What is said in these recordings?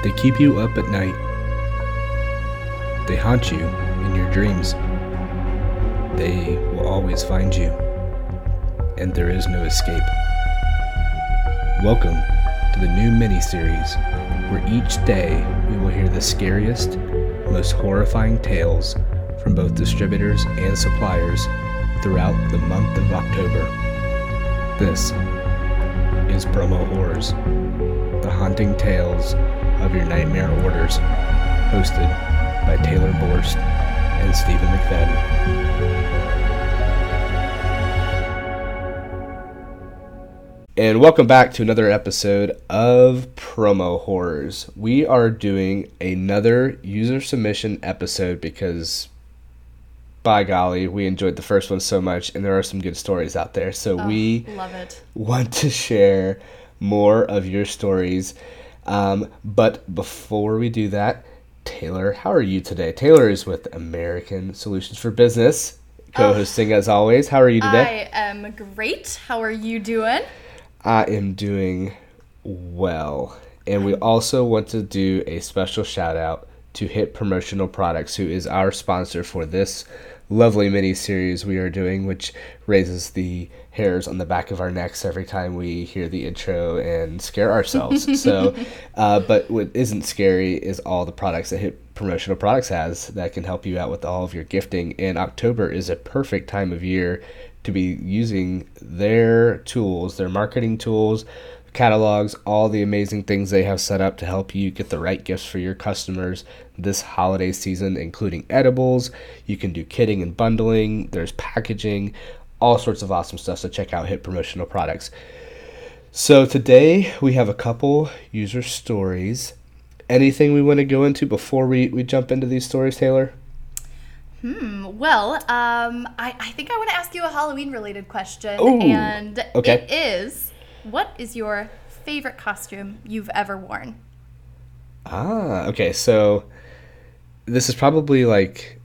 They keep you up at night. They haunt you in your dreams. They will always find you, and there is no escape. Welcome to the new mini series where each day we will hear the scariest, most horrifying tales from both distributors and suppliers throughout the month of October. This is Promo Horrors, the haunting tales of your nightmare orders, hosted by Taylor Borst and Stephen McFadden. And welcome back to another episode of Promo Horrors. We are doing another user submission episode because, by golly, we enjoyed the first one so much, and there are some good stories out there. So we Love it. want to share more of your stories. Um, but before we do that, Taylor, how are you today? Taylor is with American Solutions for Business, co hosting as always. How are you today? I am great. How are you doing? I am doing well. And we also want to do a special shout out to Hit Promotional Products, who is our sponsor for this lovely mini series we are doing, which raises the hairs on the back of our necks every time we hear the intro and scare ourselves. so, uh, but what isn't scary is all the products that Hit Promotional Products has that can help you out with all of your gifting. And October is a perfect time of year to be using their tools, their marketing tools, catalogs, all the amazing things they have set up to help you get the right gifts for your customers this holiday season, including edibles. You can do kitting and bundling, there's packaging, all sorts of awesome stuff. So check out Hit Promotional Products. So today we have a couple user stories. Anything we want to go into before we, we jump into these stories, Taylor? Hmm. Well, um, I, I think I want to ask you a Halloween related question. Ooh, and okay. it is what is your favorite costume you've ever worn? Ah, okay. So this is probably like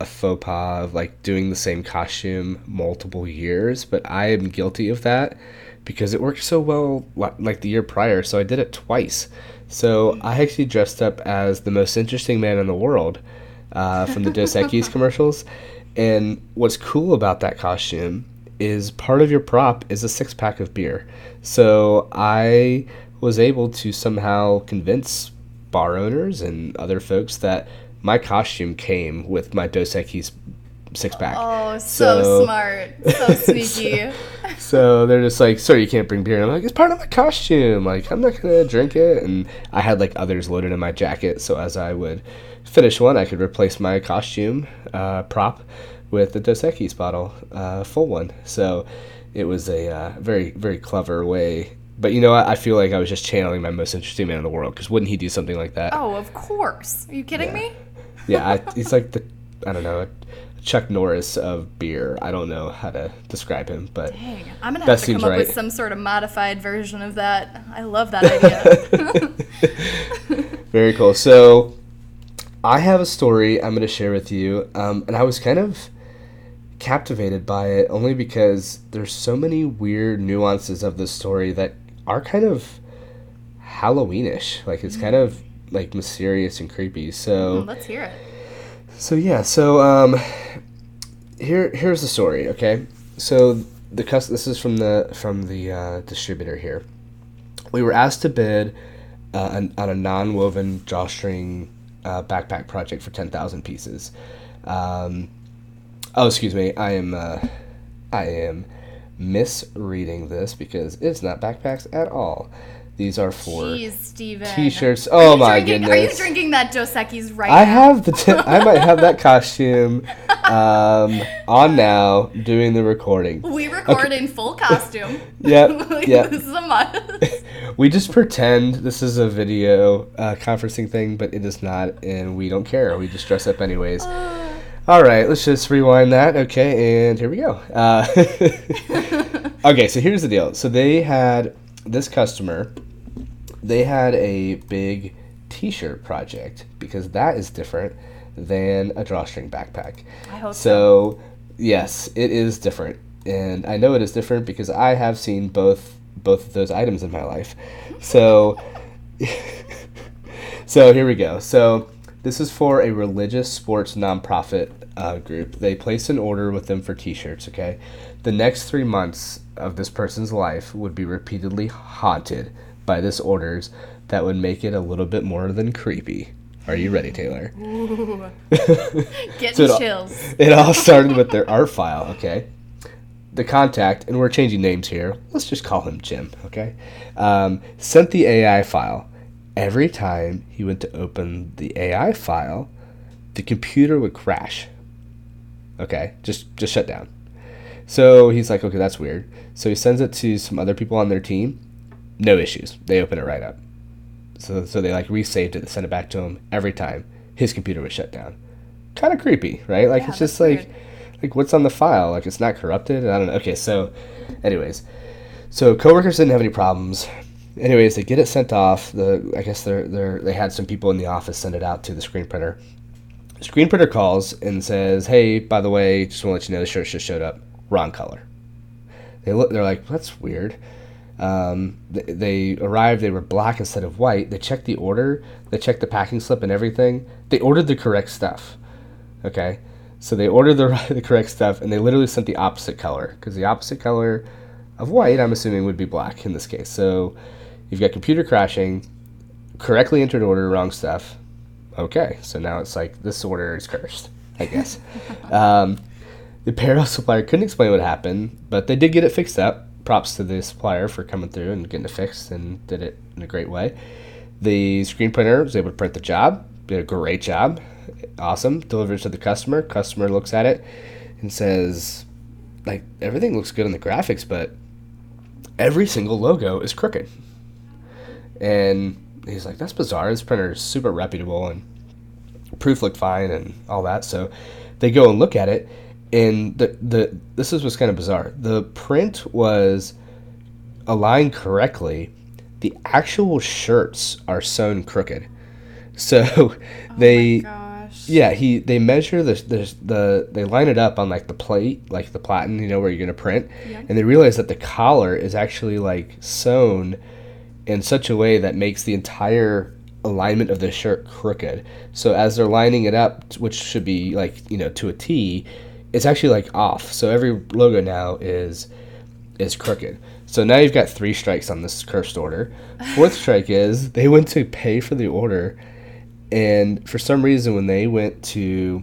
a faux pas of like doing the same costume multiple years, but I am guilty of that because it worked so well like the year prior, so I did it twice. So I actually dressed up as the most interesting man in the world uh, from the Dos Equis commercials. And what's cool about that costume is part of your prop is a six pack of beer. So I was able to somehow convince bar owners and other folks that my costume came with my Dos Equis six pack. Oh, so, So- smart. So sneaky. So they're just like, "Sir, you can't bring beer." And I'm like, "It's part of my costume. Like, I'm not gonna drink it." And I had like others loaded in my jacket, so as I would finish one, I could replace my costume uh, prop with the Dos Equis bottle, uh, full one. So it was a uh, very, very clever way. But you know, I, I feel like I was just channeling my most interesting man in the world. Because wouldn't he do something like that? oh, of course. Are you kidding Yeah. me? Yeah, I, he's like the, I don't know, Chuck Norris of beer. I don't know how to describe him, but. Dang, I'm gonna have to come up with right. some sort of modified version of that. I love that idea. Very cool. So, I have a story I'm going to share with you, um, and I was kind of captivated by it only because there's so many weird nuances of the story that are kind of Halloweenish. Like it's kind of like mysterious and creepy. So. Let's hear it. So yeah, so um, here here's the story. Okay, so the cus- this is from the from the uh, distributor here. We were asked to bid uh, an, on a non-woven drawstring uh, backpack project for ten thousand pieces. Um, oh, excuse me, I am uh, I am misreading this because it's not backpacks at all. These are for Jeez, t-shirts. Oh my drinking, goodness! Are you drinking that Dos Equis right I now? have the. T- I might have that costume um, on now doing the recording. We record in full costume. Yep, Like, yep. This is a must. We just pretend this is a video uh, conferencing thing, but it is not, and we don't care. We just dress up anyways. All right, let's just rewind that. Okay, and here we go. Uh, okay, so here's the deal. So they had this customer. They had a big T-shirt project because that is different than a drawstring backpack. I hope So, so. yes, it is different, and I know it is different because I have seen both both of those items in my life. So, so here we go. So this is for a religious sports nonprofit uh, group. They place an order with them for T-shirts. Okay, the next three months of this person's life would be repeatedly haunted by this orders that would make it a little bit more than creepy. Are you ready, Taylor? Getting So it all- chills. It all started with their art file, okay? The contact, and we're changing names here. Let's just call him Jim, okay? Um, sent the AI file. Every time he went to open the AI file, the computer would crash. Okay, just just shut down. So he's like, okay, that's weird. So he sends it to some other people on their team. No issues. They open it right up. So so they like resaved it, they sent it back to him every time. His computer was shut down. Kind of creepy, right? Like Yeah, it's just like weird. like what's on the file? Like it's not corrupted. I don't know. Okay, so anyways, so coworkers didn't have any problems. Anyways, they get it sent off. The I guess they're they they had some people in the office send it out to the screen printer. Screen printer calls and says, "Hey, by the way, just want to let you know the shirt just showed up. Wrong color." They look. They're like, "That's weird." Um, they, they arrived. They were black instead of white. They checked the order. They checked the packing slip and everything. They ordered the correct stuff. Okay, so they ordered the the correct stuff, and they literally sent the opposite color because the opposite color of white, I'm assuming, would be black in this case. So you've got computer crashing, correctly entered order, wrong stuff. Okay, so now it's like this order is cursed, I guess. um, the apparel supplier couldn't explain what happened, but they did get it fixed up. Props to the supplier for coming through and getting it fixed and did it in a great way. The screen printer was able to print the job, did a great job, awesome. Delivers to the customer. Customer looks at it and says, like everything looks good in the graphics, but every single logo is crooked. And he's like, that's bizarre. This printer is super reputable and proof looked fine and all that. So they go and look at it, and the the this is what's kind of bizarre. The print was aligned correctly. The actual shirts are sewn crooked. So oh they Gosh. yeah, he they measure the, the the they line it up on like the plate, like the platen, you know, where you're gonna print, Yeah. and they realize that the collar is actually like sewn in such a way that makes the entire alignment of the shirt crooked. So as they're lining it up, which should be like you know to a T, it's actually like off. So every logo now is is crooked. So now you've got three strikes on this cursed order. Fourth strike is they went to pay for the order, and for some reason when they went to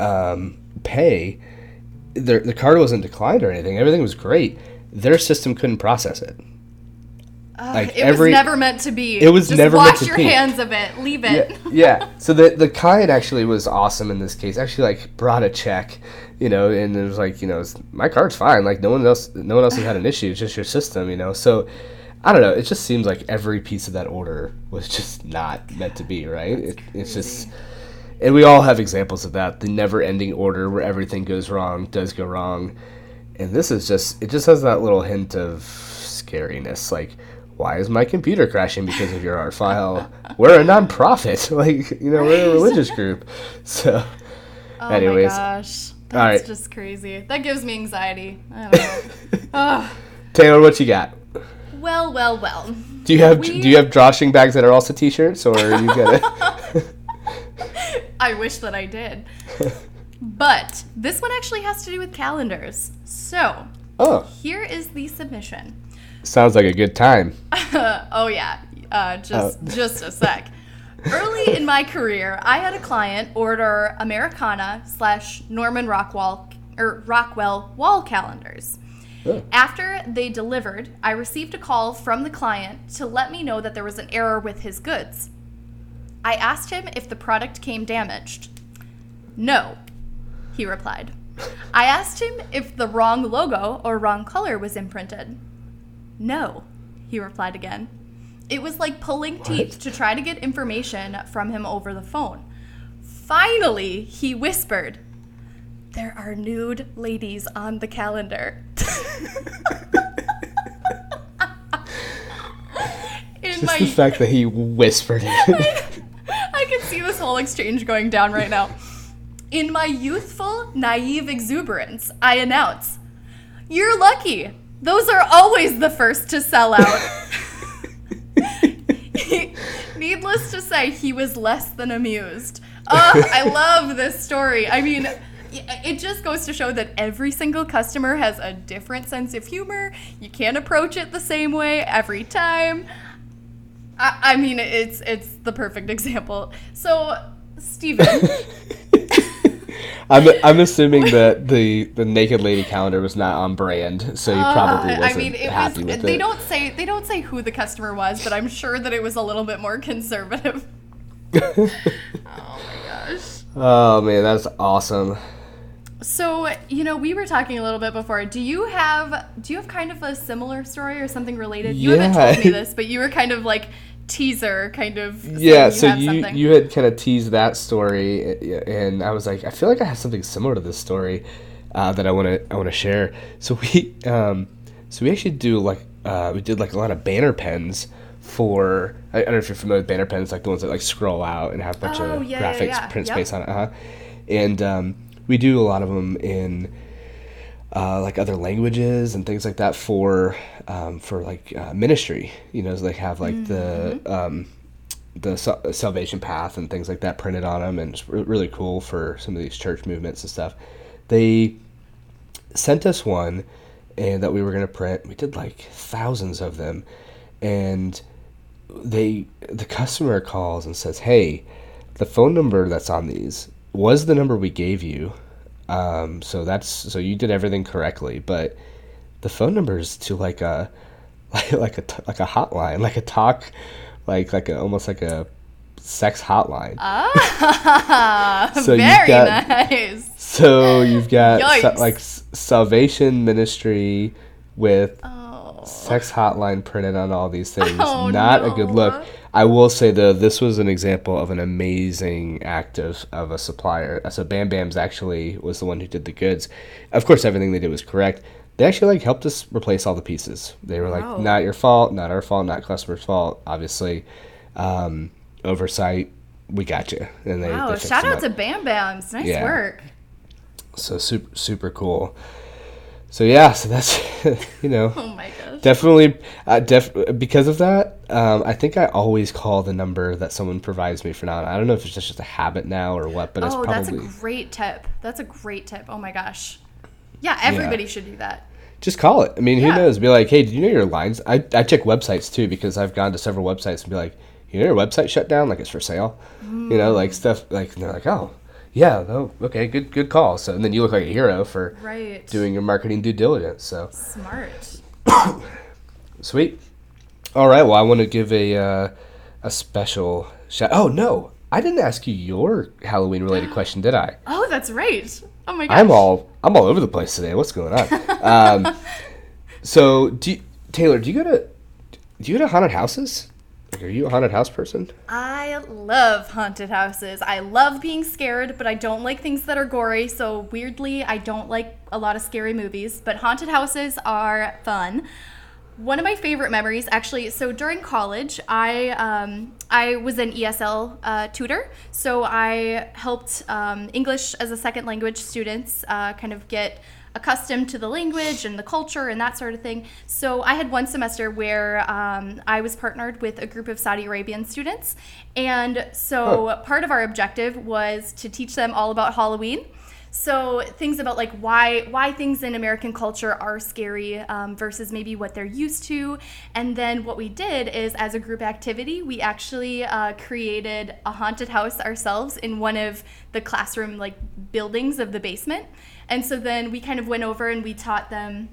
um, pay, their the card wasn't declined or anything. Everything was great. Their system couldn't process it. Ugh, like it every- was never meant to be. It was Just never meant to be. wash your hands of it. Leave it. Yeah, yeah. So the the client actually was awesome in this case. Actually, like brought a check, you know, and it was like, you know, my card's fine. Like no one else, no one else has had an issue. It's just your system, you know. So I don't know. It just seems like every piece of that order was just not meant to be, right? It, it's just, and we all have examples of that. The never-ending order where everything goes wrong, does go wrong, and this is just, it just has that little hint of scariness, like. Why is my computer crashing because of your art file? We're a nonprofit, like you know, we're a religious group. So, Oh Anyways. my gosh. That's All right. just crazy. That gives me anxiety. I don't know. Taylor, what you got? Well, well, well. Do you have We- do you have drawstring bags that are also t-shirts, or you got it? I wish that I did. But this one actually has to do with calendars. So, oh, here is the submission. Sounds like a good time. oh yeah, uh, just Oh. just a sec. Early in my career, I had a client order Americana slash Norman Rockwell or Rockwell wall calendars. Oh. After they delivered, I received a call from the client to let me know that there was an error with his goods. I asked him if the product came damaged. No, he replied. I asked him if the wrong logo or wrong color was imprinted. No, he replied again. It was like pulling teeth to try to get information from him over the phone. Finally, he whispered, There are nude ladies on the calendar. In Just my the fact that he whispered it. I can see this whole exchange going down right now. In my youthful, naive exuberance, I announce, You're lucky. Those are always the first to sell out. Needless to say, he was less than amused. Oh, I love this story. I mean, it just goes to show that every single customer has a different sense of humor. You can't approach it the same way every time. I, I mean, it's it's the perfect example. So, Stephen. I'm, I'm assuming that the, the naked lady calendar was not on brand, so you probably wasn't Uh, I mean, it happy was. with They it. don't say they don't say who the customer was, but I'm sure that it was a little bit more conservative. oh my gosh. Oh man, that's awesome. So you know, we were talking a little bit before. Do you have do you have kind of a similar story or something related? You haven't told me this, but you were kind of like teaser, kind of. Yeah, you so you something. you had kind of teased that story, and I was like, I feel like I have something similar to this story uh, that I want to I want to share. So we um, so we actually do like uh, we did like a lot of banner pens for I, I don't know if you're familiar with banner pens, like the ones that like scroll out and have a bunch Oh, of yeah, yeah, graphics, yeah. print Yep. space on it, uh-huh. and um, we do a lot of them in uh, like other languages and things like that for um, for like uh, ministry. You know, so they have like Mm-hmm. the um, the salvation path and things like that printed on them, and it's re- really cool for some of these church movements and stuff. They sent us one, and that we were gonna print. We did like thousands of them, and they the customer calls and says, "Hey, the phone number that's on these was the number we gave you. Um, so that's so you did everything correctly, but the phone number is to like a like like a like a hotline, like a talk, like like a almost like a sex hotline. Ah, So very got- nice. So you've got sa- like Salvation Ministry with Oh. sex hotline printed on all these things. Oh, Not a good look. I will say though, this was an example of an amazing act of, of a supplier. So Bam Bam's actually was the one who did the goods. Of course, everything they did was correct. They actually like helped us replace all the pieces. They were like, not your fault, not our fault, not customer's fault. Obviously, um, oversight. We got you. And they, Wow, they shout out up. to Bam Bams. Nice Yeah. work. So super super cool. So yeah, so that's you know Oh my gosh. Definitely uh, def because of that. Um, I think I always call the number that someone provides me for now. I don't know if it's just just a habit now or what, but it's oh, that's a great tip. That's a great tip. Oh my gosh. Yeah, everybody should do that. just call it. I mean, who knows? Be like, hey, did you know your lines? I I check websites too because I've gone to several websites and be like, you know your website shut down, like it's for sale. You know, like stuff like and they're like, oh yeah, oh okay, good good call. So and then you look like a hero for Right. doing your marketing due diligence. So. Smart. Sweet. All right. Well, I want to give a uh, a special shout. Oh no, I didn't ask you your Halloween related question, did I? Oh, that's right. Oh my gosh. I'm all I'm all over the place today. What's going on? um, so, do you, Taylor? Do you go to do you go to haunted houses? Are you a haunted house person? I love haunted houses. I love being scared, but I don't like things that are gory. So weirdly, I don't like a lot of scary movies, but haunted houses are fun. One of my favorite memories, actually, so during college, I um, I was an ESL uh, tutor, so I helped um, English as a second language students uh, kind of get accustomed to the language and the culture and that sort of thing. So I had one semester where um, I was partnered with a group of Saudi Arabian students, and so part of our objective was to teach them all about Halloween. So things about like why why things in American culture are scary um, versus maybe what they're used to, and then what we did is as a group activity we actually uh, created a haunted house ourselves in one of the classroom like buildings of the basement, and so then we kind of went over and we taught them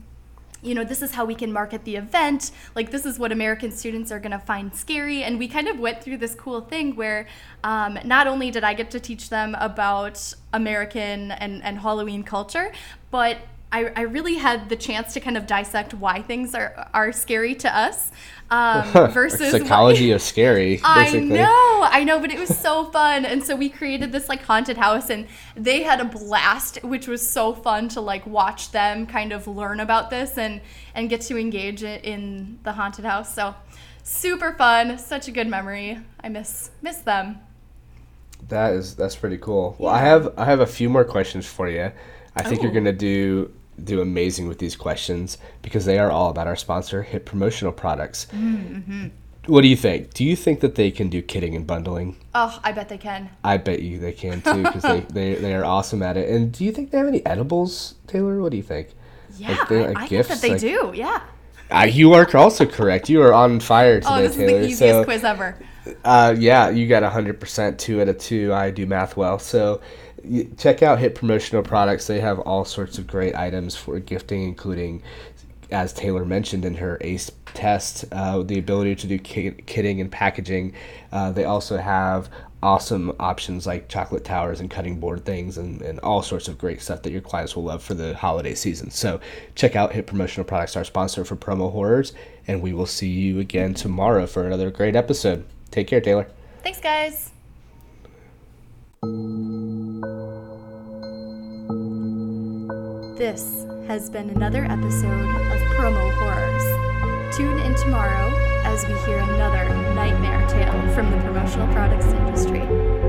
you know, this is how we can market the event. Like, this is what American students are going to find scary. And we kind of went through this cool thing where um, not only did I get to teach them about American and, and Halloween culture, but I, I really had the chance to kind of dissect why things are, are scary to us um, versus psychology of scary. I know, I know, but it was so fun. And so we created this like haunted house and they had a blast, which was so fun to like watch them kind of learn about this and and get to engage in the haunted house. So super fun, such a good memory. I miss miss them. That is that's pretty cool. Well, I have I have a few more questions for you. I think you're Oh. gonna do do amazing with these questions because they are all about our sponsor, Hit Promotional Products. Mm, mm-hmm. What do you think? Do you think that they can do kitting and bundling? Oh, I bet they can. I bet you they can too because they, they, they are awesome at it. And do you think they have any edibles, Taylor? What do you think? Yeah, Like, like I gifts, think that they like- do. Yeah. Uh, you are also correct. You are on fire today, Oh, this Taylor. is the easiest so, quiz ever. Uh, yeah, you got 100% two out of two. I do math well. So check out Hit Promotional Products. They have all sorts of great items for gifting, including, as Taylor mentioned in her ACE test, uh, the ability to do ki- kitting and packaging. Uh, they also have awesome options like chocolate towers and cutting board things and, and all sorts of great stuff that your clients will love for the holiday season. So check out Hit Promotional Products, our sponsor for Promo Horrors, and we will see you again tomorrow for another great episode. Take care, Taylor. Thanks, guys. This has been another episode of Promo Horrors. Tune in tomorrow as we hear another nightmare tale from the promotional products industry.